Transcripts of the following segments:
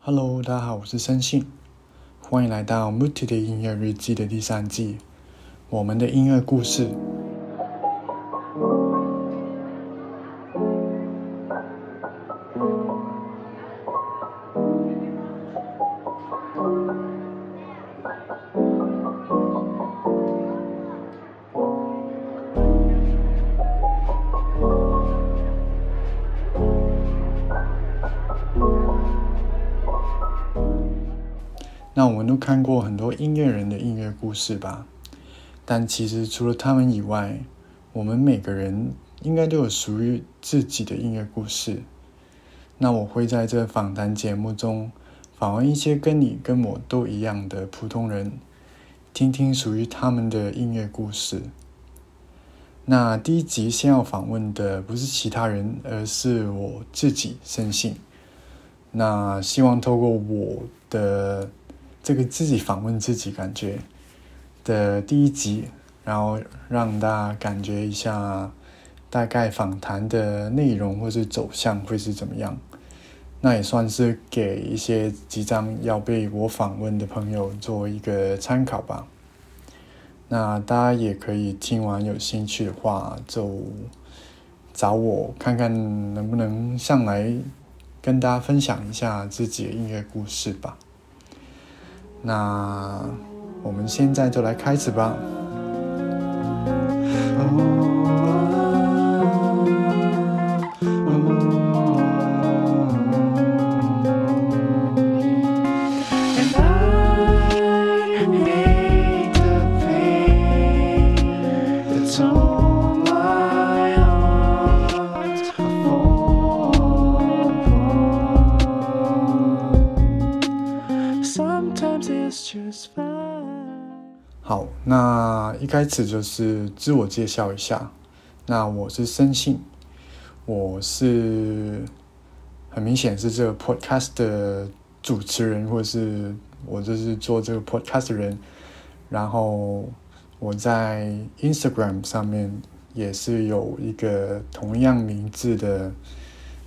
Hello，大家好，我是申信，欢迎来到 Muti 的音乐日记的第三季，我们的音乐故事。看过很多音乐人的音乐故事吧？但其实除了他们以外，我们每个人应该都有属于自己的音乐故事。那我会在这访谈节目中访问一些跟你跟我都一样的普通人，听听属于他们的音乐故事。那第一集先要访问的不是其他人，而是我自己深信。那希望透过我的。这个自己访问自己感觉的第一集，然后让大家感觉一下大概访谈的内容或是走向会是怎么样。那也算是给一些即将要被我访问的朋友做一个参考吧。那大家也可以听完有兴趣的话，就找我看看能不能上来跟大家分享一下自己的音乐故事吧。那我们现在就来开始吧。开始就是自我介绍一下。那我是生信，我是很明显是这个 podcast 的主持人，或是我就是做这个 podcast 的人。然后我在 Instagram 上面也是有一个同样名字的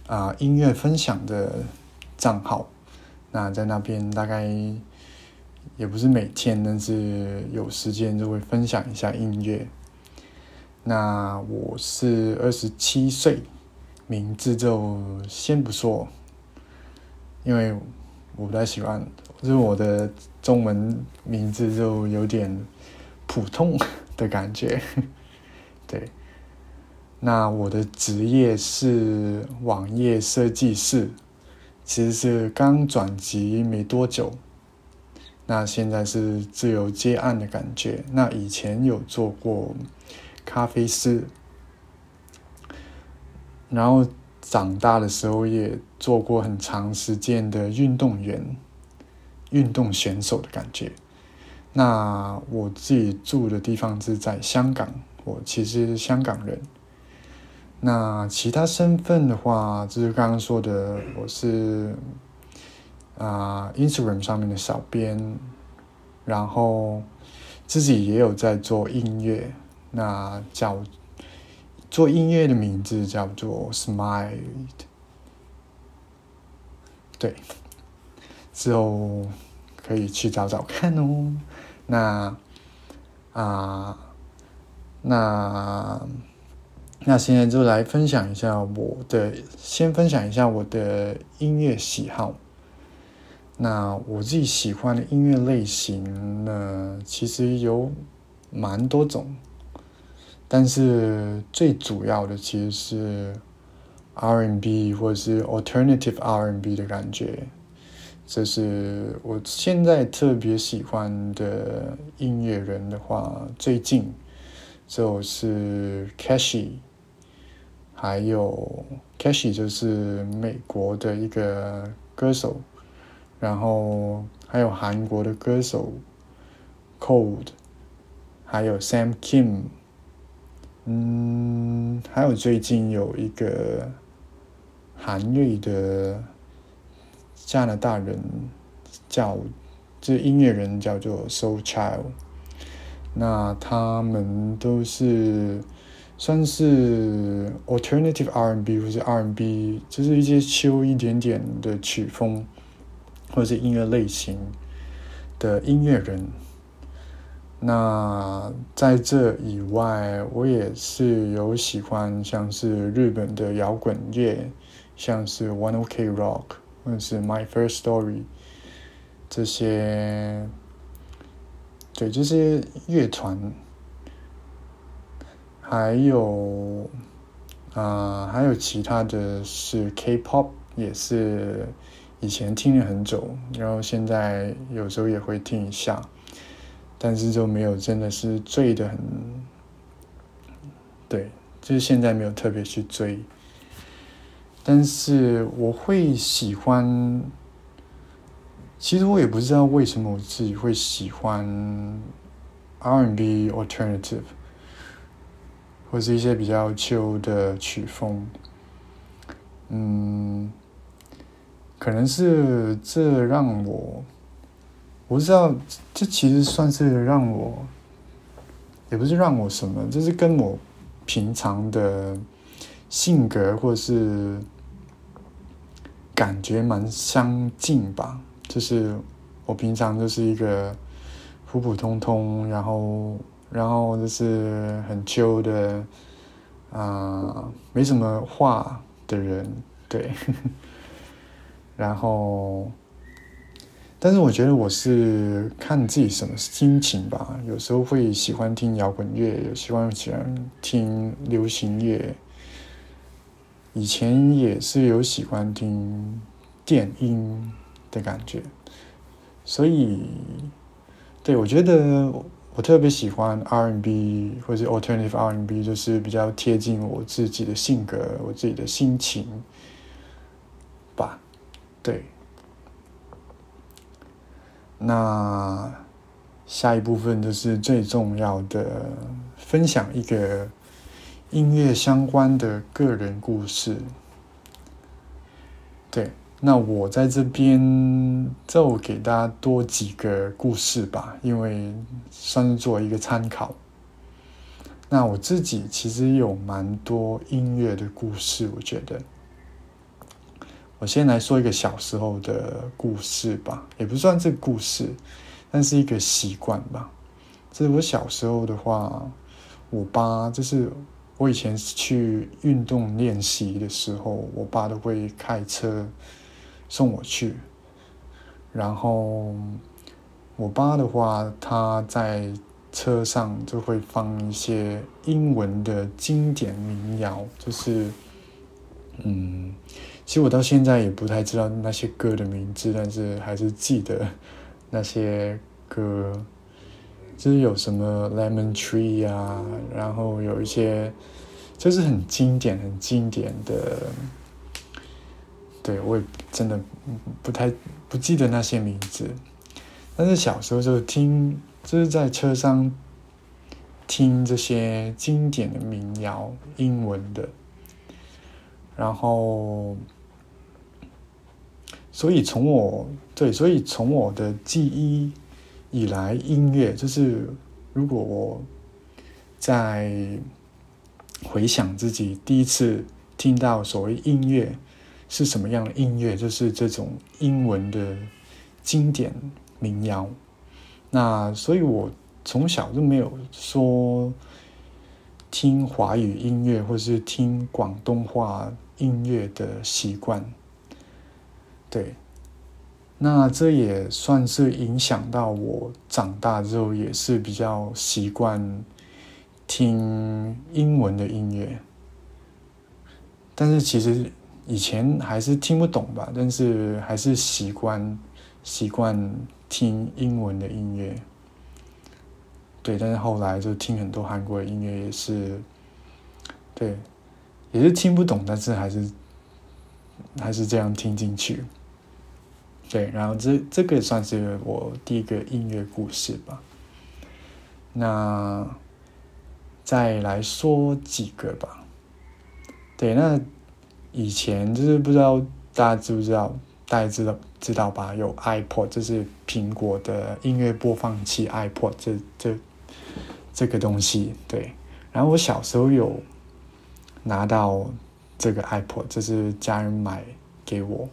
啊音乐分享的账号。那在那边大概。也不是每天，但是有时间就会分享一下音乐。那我是二十七岁，名字就先不说，因为我不太喜欢，就是我的中文名字就有点普通的感觉。对，那我的职业是网页设计师，其实是刚转职没多久。那现在是自由接案的感觉。那以前有做过咖啡师，然后长大的时候也做过很长时间的运动员、运动选手的感觉。那我自己住的地方是在香港，我其实香港人。那其他身份的话，就是刚刚说的，我是。啊，Instagram 上面的小编，然后自己也有在做音乐，那叫做音乐的名字叫做 Smile，对，之后可以去找找看哦。那啊，那那现在就来分享一下我的，先分享一下我的音乐喜好。那我自己喜欢的音乐类型呢，其实有蛮多种，但是最主要的其实是 R&B 或者是 Alternative R&B 的感觉，这是我现在特别喜欢的音乐人的话，最近就是 Cashy，还有 Cashy 就是美国的一个歌手。然后还有韩国的歌手 Cold，还有 Sam Kim，嗯，还有最近有一个韩裔的加拿大人叫，这音乐人叫做 So Child，那他们都是算是 Alternative R&B 或者 R&B，就是一些秋一点点的曲风。或者是音乐类型的音乐人。那在这以外，我也是有喜欢像是日本的摇滚乐，像是 One Ok Rock 或者是 My First Story 这些，对这些乐团，还有啊，还有其他的是 K-pop，也是以前听了很久，然后现在有时候也会听一下。但是就没有真的是追的很，对，就是现在没有特别去追。但是我会喜欢，其实我也不知道为什么我自己会喜欢 R&B alternative，或是一些比较旧的曲风。嗯，可能是这让我。我不知道，这其实算是让我，也不是让我什么，就是跟我平常的性格或是感觉蛮相近吧。就是我平常就是一个普普通通，然后然后就是很秋的啊，没什么话的人，对，然后。但是我觉得我是看自己什么心情吧，有时候会喜欢听摇滚乐，有喜欢喜欢听流行乐。以前也是有喜欢听电音的感觉，所以，对我觉得我特别喜欢 R&B 或者 Alternative R&B，就是比较贴近我自己的性格、我自己的心情吧，对。那下一部分就是最重要的，分享一个音乐相关的个人故事。对，那我在这边就给大家多几个故事吧，因为算是做一个参考。那我自己其实有蛮多音乐的故事，我觉得。我先来说一个小时候的故事吧，也不算这故事，但是一个习惯吧。这是我小时候的话，我爸就是我以前去运动练习的时候，我爸都会开车送我去。然后我爸的话，他在车上就会放一些英文的经典民谣，就是嗯。其实我到现在也不太知道那些歌的名字，但是还是记得那些歌，就是有什么 Lemon Tree 啊，然后有一些就是很经典、很经典的，对我也真的不太不记得那些名字，但是小时候就听，就是在车上听这些经典的民谣，英文的，然后。所以从我对，所以从我的记忆以来，音乐就是如果我在回想自己第一次听到所谓音乐是什么样的音乐，就是这种英文的经典民谣。那所以，我从小就没有说听华语音乐或是听广东话音乐的习惯。对，那这也算是影响到我长大之后，也是比较习惯听英文的音乐。但是其实以前还是听不懂吧，但是还是习惯习惯听英文的音乐。对，但是后来就听很多韩国的音乐，也是对，也是听不懂，但是还是还是这样听进去。对，然后这这个算是我第一个音乐故事吧。那再来说几个吧。对，那以前就是不知道大家知不知道，大家知道知道吧？有 iPod，这是苹果的音乐播放器，iPod 这这这个东西。对，然后我小时候有拿到这个 iPod，这是家人买给我。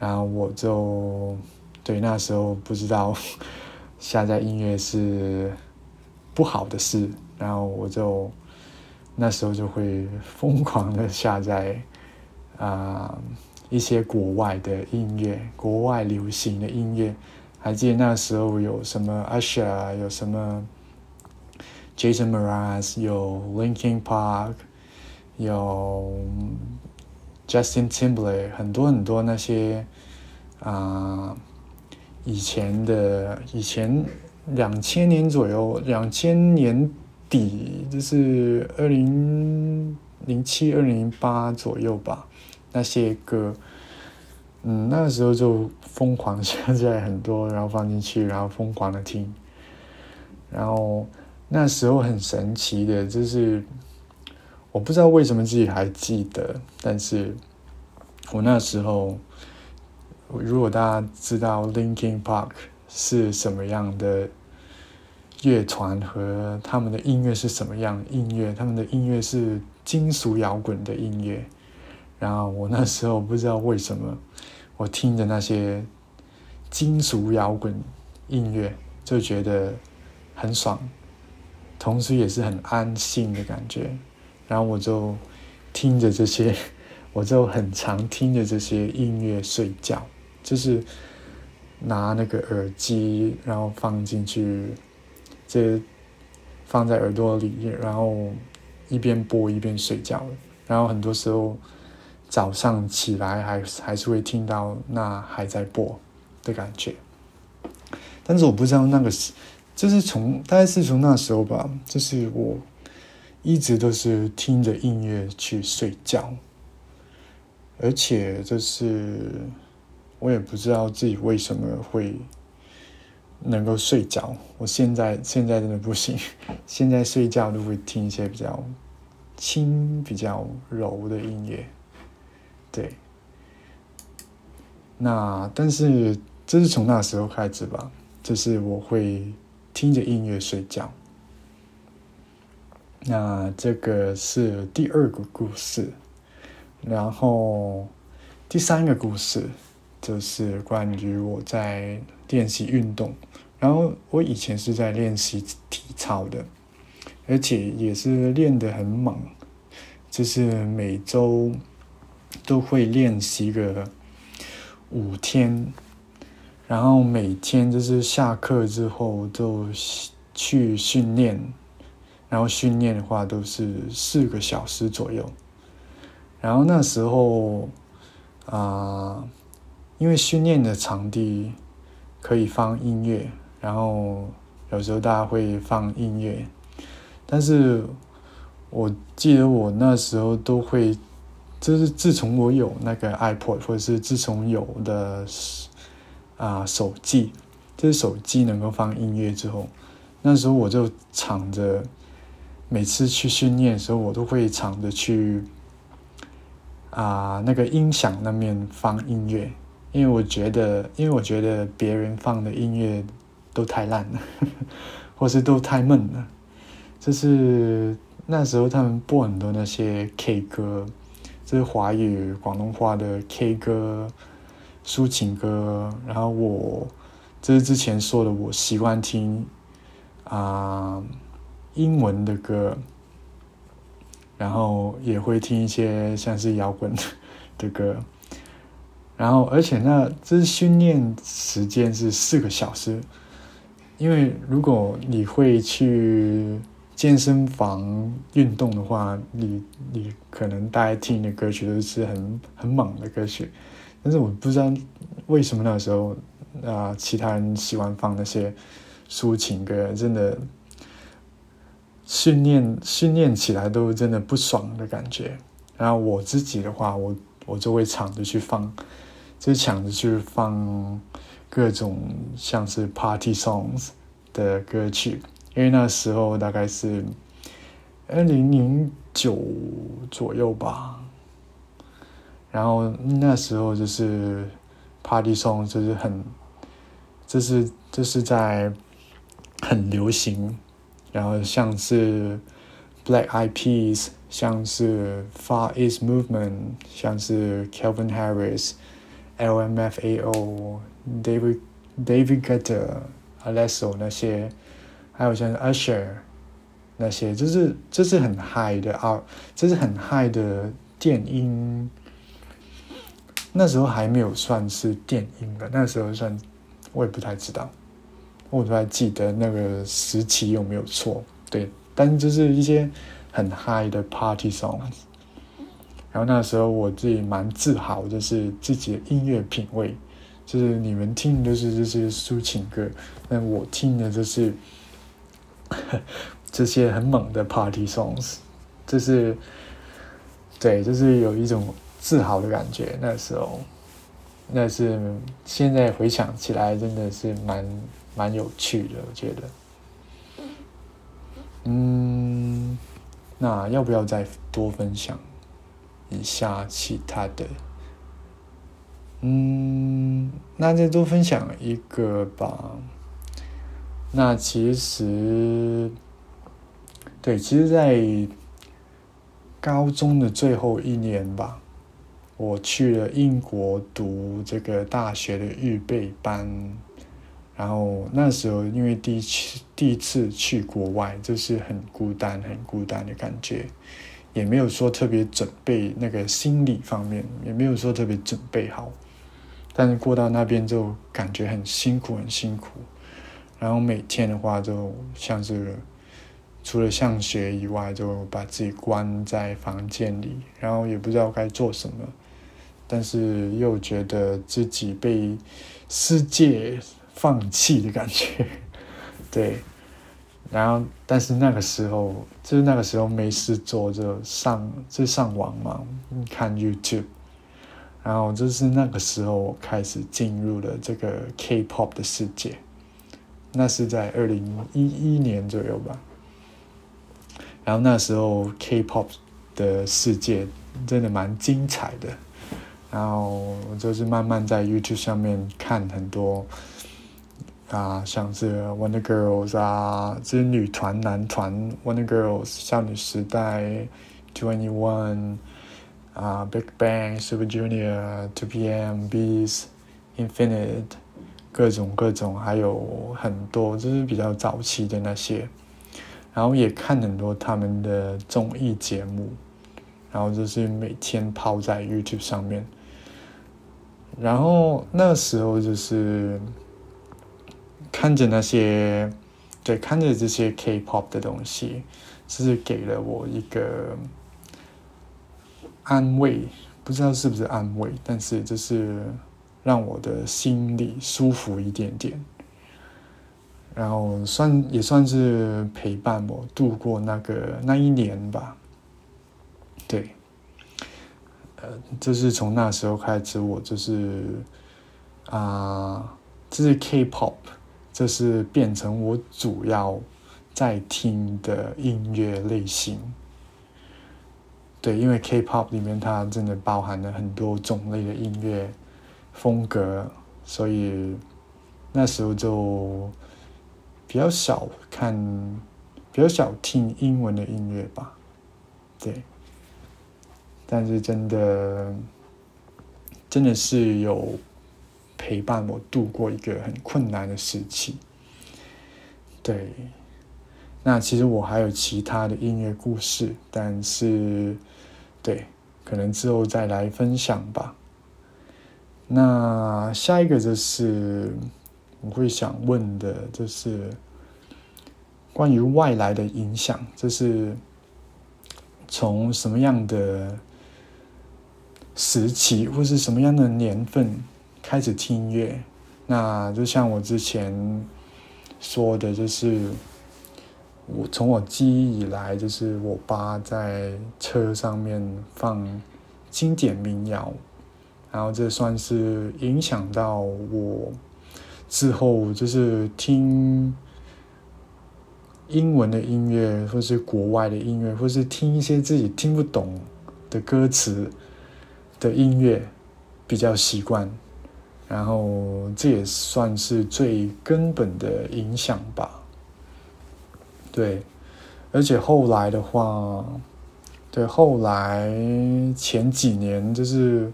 然后我就对那时候不知道 下载音乐是不好的事，然后我就那时候就会疯狂的下载啊一些国外的音乐，国外流行的音乐。还记得那时候有什么 Usher，有什么 Jason Mraz，有 Linkin Park，有 Justin Timberlake，很多很多那些啊，以前的以前两千年左右，两千年底就是二零零七、二零零八左右吧，那些歌。嗯，那个时候就疯狂 下载很多，然后放进去，然后疯狂的听。然后那时候很神奇的，就是我不知道为什么自己还记得，但是我那时候，如果大家知道 Linkin Park 是什么样的乐团和他们的音乐是什么样音乐，他们的音乐是金属摇滚的音乐。然后我那时候不知道为什么，我听着那些金属摇滚音乐就觉得很爽，同时也是很安心的感觉。然后我就听着这些，我就很常听着这些音乐睡觉，就是拿那个耳机，然后放进去，这放在耳朵里，然后一边播一边睡觉。然后很多时候。早上起来还还是会听到那还在播的感觉，但是我不知道那个是，就是从大概是从那时候吧，就是我一直都是听着音乐去睡觉，而且就是我也不知道自己为什么会能够睡着。我现在现在真的不行，现在睡觉都会听一些比较轻、比较柔的音乐。对，那但是这是从那时候开始吧，就是我会听着音乐睡觉。那这个是第二个故事，然后第三个故事就是关于我在练习运动，然后我以前是在练习体操的，而且也是练得很猛，就是每周。都会练习个五天，然后每天就是下课之后就去训练，然后训练的话都是四个小时左右。然后那时候啊，因为训练的场地可以放音乐，然后有时候大家会放音乐，但是我记得我那时候都会。就是自从我有那个 iPod，或者是自从有的啊手机，就是手机能够放音乐之后，那时候我就敞着每次去训练的时候，我都会抢着去啊那个音响那面放音乐，因为我觉得，因为我觉得别人放的音乐都太烂了，或是都太闷了，就是那时候他们播很多那些 K 歌。这是华语、广东话的 K 歌、抒情歌，然后我这是之前说的，我习惯听啊英文的歌，然后也会听一些像是摇滚的歌，然后而且那这训练时间是四个小时，因为如果你会去。健身房运动的话，你你可能大家听的歌曲都是很很猛的歌曲，但是我不知道为什么那时候啊，其他人喜欢放那些抒情歌，真的训练训练起来都真的不爽的感觉。然后我自己的话，我我就会抢着去放，就抢着去放各种像是 party songs 的歌曲。因为那时候大概是二零零九左右吧，然后那时候就是 Party Song 就是很，这是这是在很流行，然后像是 Black Eyed Peas，像是 Far East Movement，像是 Kelvin Harris、LMFAO、David David Guetta、Alesso 那些，还有像 Usher 那些，就是这是很嗨的啊，这是很嗨的电音。那时候还没有算是电音的，那时候算我也不太知道，我都还记得那个时期有没有错。对，但就是一些很嗨的 party songs。然后那时候我自己蛮自豪，就是自己的音乐品味，就是你们听的是这些抒情歌，那我听的就是 这些很猛的 party songs，就是对，就是有一种。自豪的感觉，那时候，那是现在回想起来，真的是蛮蛮有趣的，我觉得。嗯，那要不要再多分享一下其他的？嗯，那再多分享一个吧。那其实，对，其实，在高中的最后一年吧。我去了英国读这个大学的预备班，然后那时候因为第一次第一次去国外，就是很孤单、很孤单的感觉，也没有说特别准备那个心理方面，也没有说特别准备好，但是过到那边就感觉很辛苦、很辛苦，然后每天的话就像是。除了上学以外，就把自己关在房间里，然后也不知道该做什么。但是又觉得自己被世界放弃的感觉，对。然后，但是那个时候，就是那个时候没事做，就上就上网嘛，看 YouTube。然后就是那个时候，我开始进入了这个 K-pop 的世界。那是在二零一一年左右吧。然后那时候 K-pop 的世界真的蛮精彩的。然后就是慢慢在 YouTube 上面看很多啊，像是 Wonder Girls 啊，这些女团、男团 Wonder Girls、少女时代、Twenty One 啊，Big Bang、Super Junior、Two PM、bes、Infinite，各种各种，还有很多就是比较早期的那些，然后也看很多他们的综艺节目，然后就是每天泡在 YouTube 上面。然后那时候就是看着那些，对，看着这些 K-pop 的东西，就是给了我一个安慰，不知道是不是安慰，但是就是让我的心里舒服一点点。然后算也算是陪伴我度过那个那一年吧，对。呃，就是从那时候开始，我就是啊，这是 K-pop，这是变成我主要在听的音乐类型。对，因为 K-pop 里面它真的包含了很多种类的音乐风格，所以那时候就比较少看，比较少听英文的音乐吧。对。但是真的，真的是有陪伴我度过一个很困难的时期。对，那其实我还有其他的音乐故事，但是，对，可能之后再来分享吧。那下一个就是我会想问的，就是关于外来的影响，就是从什么样的？时期或是什么样的年份开始听音乐？那就像我之前说的，就是我从我记忆以来，就是我爸在车上面放经典民谣，然后这算是影响到我之后就是听英文的音乐，或是国外的音乐，或是听一些自己听不懂的歌词。的音乐比较习惯，然后这也算是最根本的影响吧。对，而且后来的话，对后来前几年就是，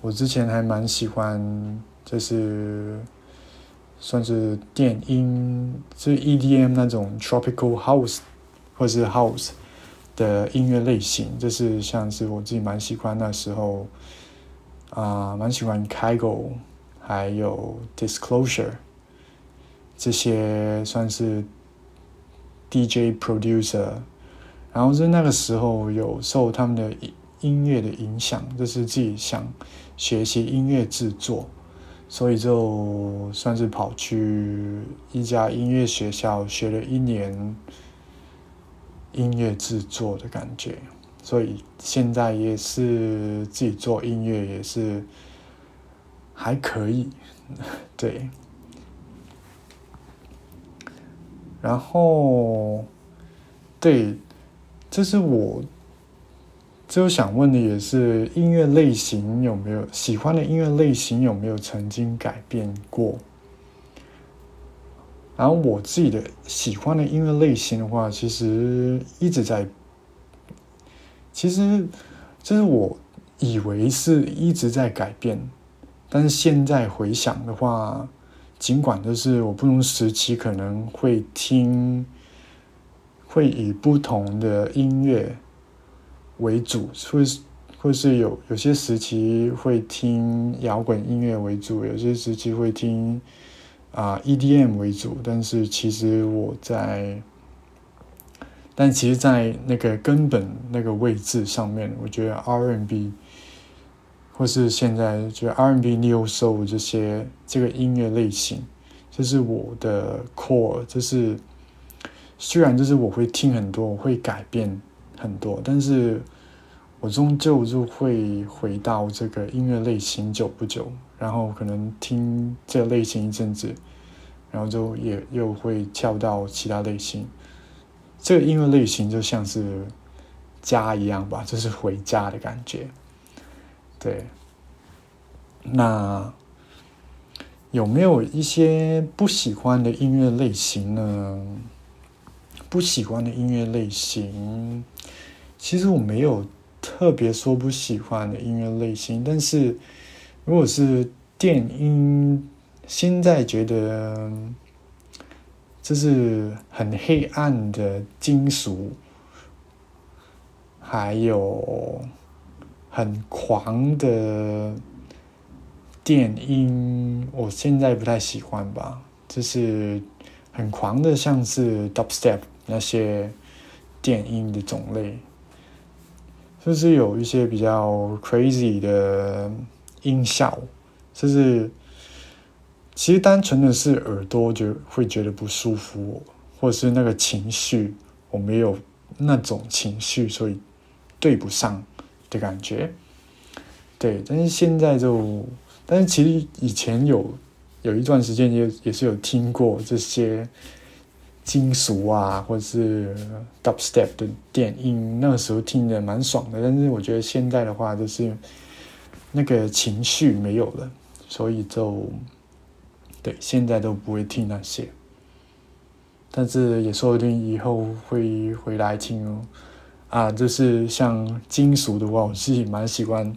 我之前还蛮喜欢，就是算是电音，就是 EDM 那种 tropical house 或是 house 的音乐类型，就是像是我自己蛮喜欢那时候啊，蛮喜欢 Kygo 还有 Disclosure 这些算是 DJ producer，然后是那个时候有受他们的音乐的影响，就是自己想。学习音乐制作，所以就算是跑去一家音乐学校学了一年音乐制作的感觉，所以现在也是自己做音乐也是还可以，对。然后，对，这是我。就想问的也是音乐类型有没有喜欢的音乐类型有没有曾经改变过？然后我自己的喜欢的音乐类型的话，其实一直在，其实就是我以为是一直在改变，但是现在回想的话，尽管就是我不同时期可能会听，会以不同的音乐。为主，会会是有有些时期会听摇滚音乐为主，有些时期会听啊 EDM 为主。但是其实我在，但其实，在那个根本那个位置上面，我觉得 R&B 或是现在就 R&B、Neo Soul 这些这个音乐类型，这是我的 core。这是虽然就是我会听很多，我会改变。很多，但是我终究就会回到这个音乐类型久不久，然后可能听这类型一阵子，然后就也又会跳到其他类型。这个音乐类型就像是家一样吧，就是回家的感觉。对，那有没有一些不喜欢的音乐类型呢？不喜欢的音乐类型。其实我没有特别说不喜欢的音乐类型，但是如果是电音，现在觉得就是很黑暗的金属，还有很狂的电音，我现在不太喜欢吧。就是很狂的，像是 dubstep 那些电音的种类。就是有一些比较 crazy 的音效，就是其实单纯的是耳朵就会觉得不舒服，或者是那个情绪我没有那种情绪，所以对不上感觉。对，但是现在就，但是其实以前有有一段时间也也是有听过这些。金属啊，或者是 dubstep 的电音，那个时候听的蛮爽的。但是我觉得现在的话，就是那个情绪没有了，所以就对现在都不会听那些。但是也说不定以后会回来听哦。啊，就是像金属的话，我自己蛮喜欢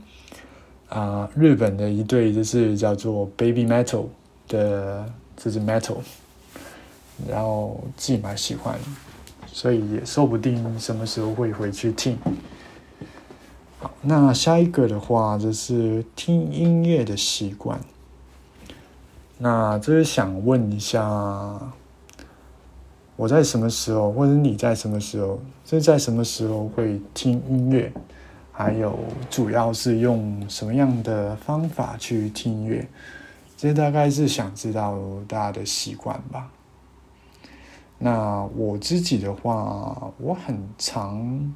啊，日本的一对就是叫做 Baby Metal 的，这是 Metal。然后自己蛮喜欢，所以也说不定什么时候会回去听。好，那下一个的话就是听音乐的习惯。那就是想问一下，我在什么时候，或者你在什么时候，是在什么时候会听音乐？还有主要是用什么样的方法去听音乐？这大概是想知道大家的习惯吧。那我自己的话，我很常，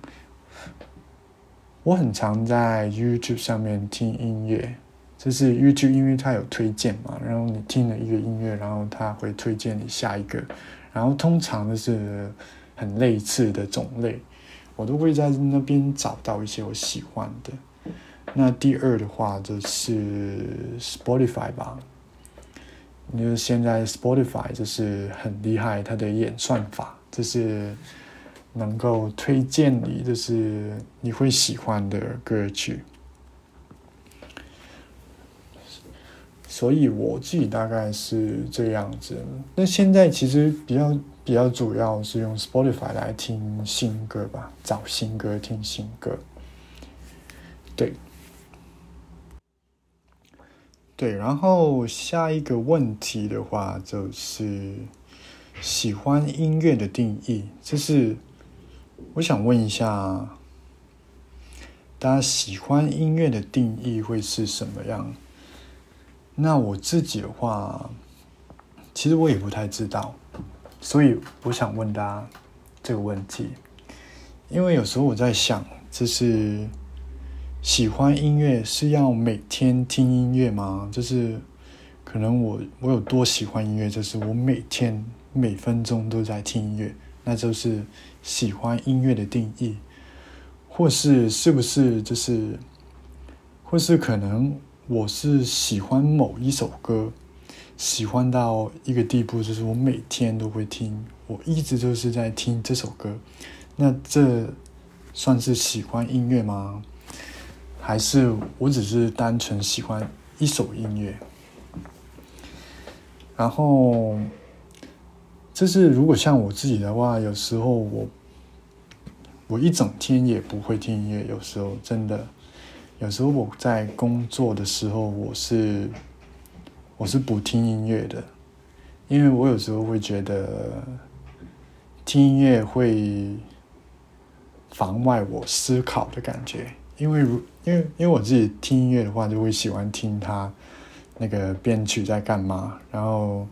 我很常在 YouTube 上面听音乐，就是 YouTube 因为它有推荐嘛，然后你听了一个音乐，然后它会推荐你下一个，然后通常都是很类似的种类，我都会在那边找到一些我喜欢的。那第二的话就是 Spotify 吧。因为现在 Spotify 就是很厉害，它的演算法就是能够推荐你，就是你会喜欢的歌曲。所以我自己大概是这样子。那现在其实比较比较主要是用 Spotify 来听新歌吧，找新歌听新歌。对，对，然后下一个问题的话就是喜欢音乐的定义，就是我想问一下，大家喜欢音乐的定义会是什么样？那我自己的话，其实我也不太知道，所以我想问大家这个问题，因为有时候我在想，就是喜欢音乐是要每天听音乐吗？就是可能我我有多喜欢音乐，就是我每天每分钟都在听音乐，那就是喜欢音乐的定义，或是是不是就是，或是可能。我是喜欢某一首歌，喜欢到一个地步，就是我每天都会听，我一直就是在听这首歌。那这算是喜欢音乐吗？还是我只是单纯喜欢一首音乐？然后，就是如果像我自己的话，有时候我我一整天也不会听音乐，有时候真的。有时候我在工作的时候，我是我是不听音乐的，因为我有时候会觉得听音乐会妨碍我思考的感觉。因为如因为因为我自己听音乐的话，就会喜欢听他那个编曲在干嘛，然后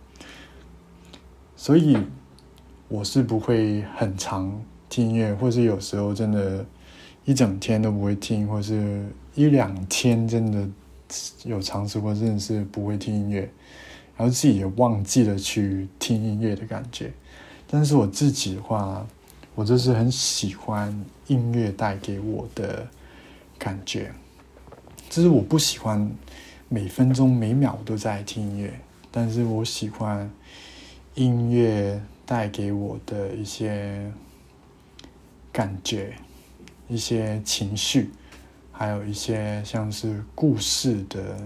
所以我是不会很常听音乐，或是有时候真的。一整天都不会听，或是一两天真的有尝试过，真的是不会听音乐，然后自己也忘记了去听音乐的感觉。但是我自己的话，我就是很喜欢音乐带给我的感觉，就是我不喜欢每分钟每秒都在听音乐，但是我喜欢音乐带给我的一些感觉。一些情绪，还有一些像是故事的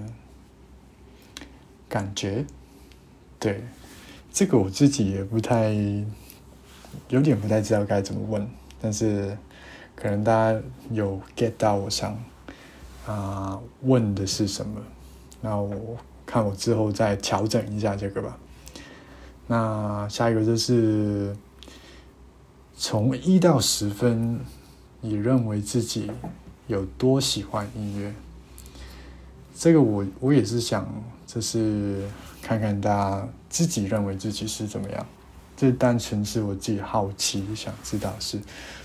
感觉，对，这个我自己也不太，有点不太知道该怎么问，但是可能大家有 get 到我想啊问的是什么，那我看我之后再调整一下这个吧。那下一个就是从一到十分。你认为自己有多喜欢音乐？这个我我也是想，就是看看大家自己认为自己是怎么样。这单纯是我自己好奇，想知道是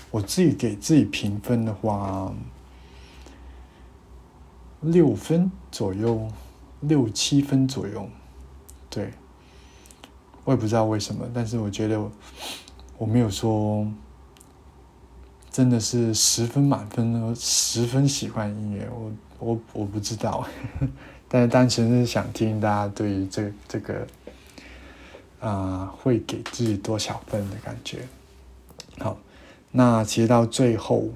我自己给自己评分的话，六分左右，六七分左右。对，我也不知道为什么，但是我觉得我没有说。真的是十分满分呢，十分喜欢音乐，我我我不知道，但是单纯是想听大家对于这这个啊会给自己多少分的感觉。好，那其实到最后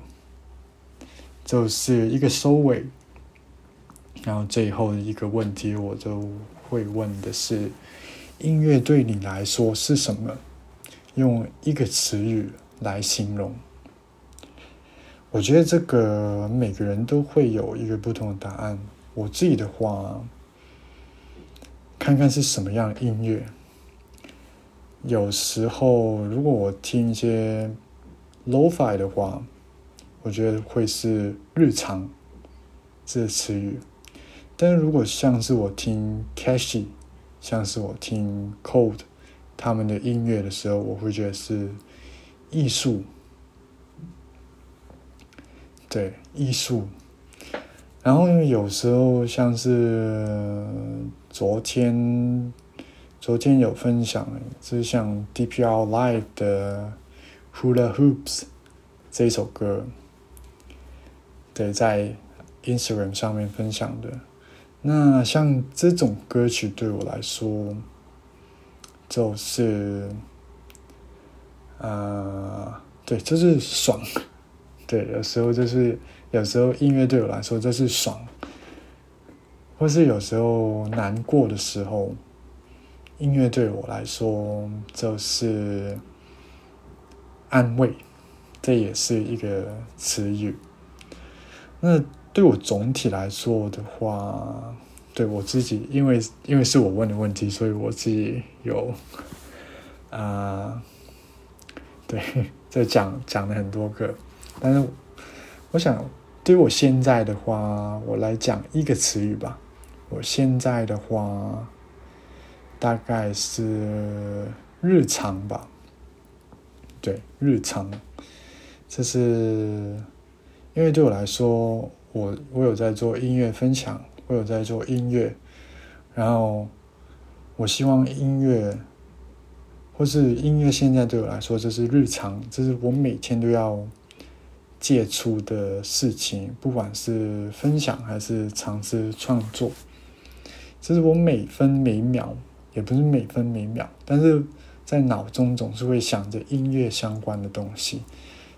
就是一个收尾，然后最后一个问题，我就会问的是：音乐对你来说是什么？用一个词语来形容。我觉得这个每个人都会有一个不同的答案。我自己的话，看看是什么样的音乐。有时候，如果我听一些 lo-fi 的话，我觉得会是日常这个词语。但是如果像是我听 Cashy，像是我听 Cold 他们的音乐的时候，我会觉得是艺术。对艺术，然后因为有时候像是昨天，昨天有分享，就是像 DPR Live 的 Hula Hoops 这首歌，对，在 Instagram 上面分享的。那像这种歌曲对我来说，就是，呃，对，就是爽。对，有时候就是有时候音乐对我来说就是爽，或是有时候难过的时候，音乐对我来说就是安慰，这也是一个词语。那对我总体来说的话，对我自己，因为因为是我问的问题，所以我自己有啊，对，这讲讲了很多个，但是我想对我现在的话，我来讲一个词语吧。我现在的话，大概是日常吧，对，日常，这是因为对我来说，我我有在做音乐分享，我有在做音乐，然后我希望音乐，或是音乐现在对我来说，这是日常，这是我每天都要接触的事情，不管是分享还是尝试创作。这是我每分每秒，也不是每分每秒，但是在脑中总是会想着音乐相关的东西，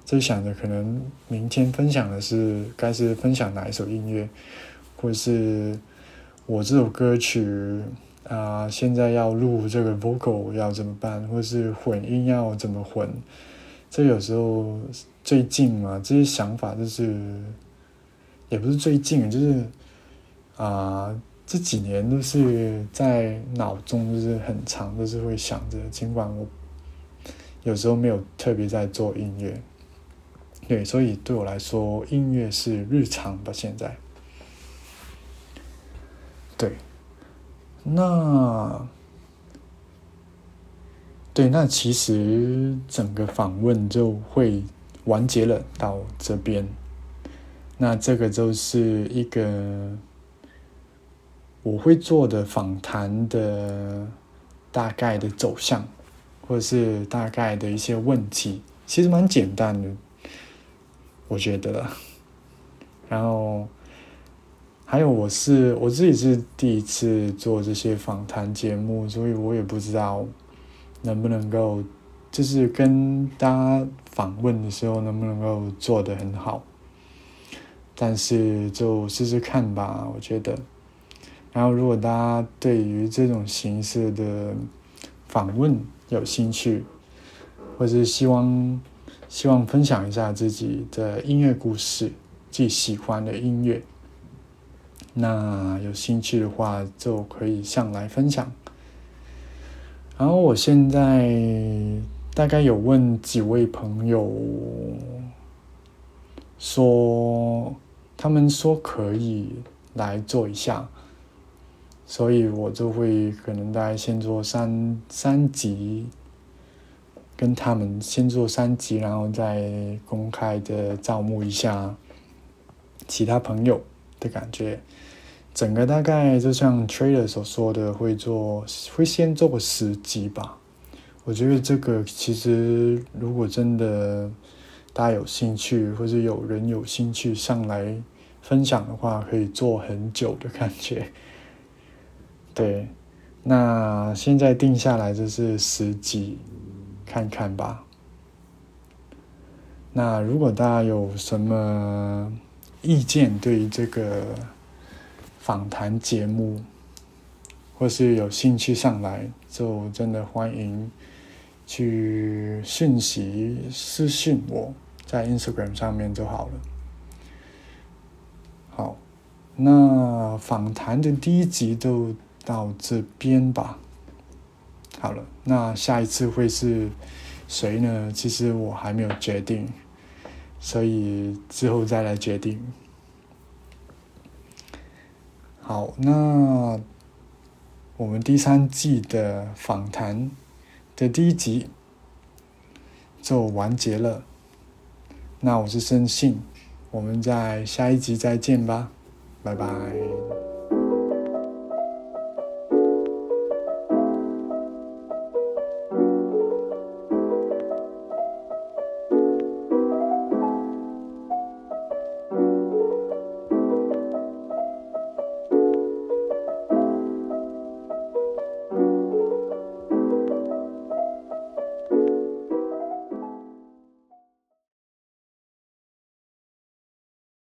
就想着可能明天分享的是该是分享哪一首音乐，或是我这首歌曲啊，现在要录这个 vocal 要怎么办，或是混音要怎么混，这有时候最近嘛，这些想法就是也不是最近，就是啊。这几年都是在脑中，就是很长，都是会想着。尽管我有时候没有特别在做音乐，对，所以对我来说，音乐是日常吧。现在，对，那对，那其实整个访问就会完结了到这边。那这个就是一个。我会做的访谈的大概的走向，或者是大概的一些问题，其实蛮简单的，我觉得。然后还有，我是我自己是第一次做这些访谈节目，所以我也不知道能不能够，就是跟大家访问的时候能不能够做得很好。但是就试试看吧，我觉得。然后，如果大家对于这种形式的访问有兴趣，或是希望希望分享一下自己的音乐故事、自己喜欢的音乐，那有兴趣的话就可以上来分享。然后，我现在大概有问几位朋友，说他们说可以来做一下。所以我就会可能大概先做三三集，跟他们先做三集，然后再公开的招募一下其他朋友的感觉。整个大概就像 Trader 所说的，会做会先做个十集吧。我觉得这个其实如果真的大家有兴趣，或者有人有兴趣上来分享的话，可以做很久的感觉。对，那现在定下来就是十集，看看吧。那如果大家有什么意见，对于这个访谈节目，或是有兴趣上来，就真的欢迎去讯息私信我，在 Instagram 上面就好了。好，那访谈的第一集就。到这边吧。好了，那下一次会是谁呢？其实我还没有决定，所以之后再来决定。好，那我们第三季的访谈的第一集就完结了。那我是申信，我们在下一集再见吧，拜拜。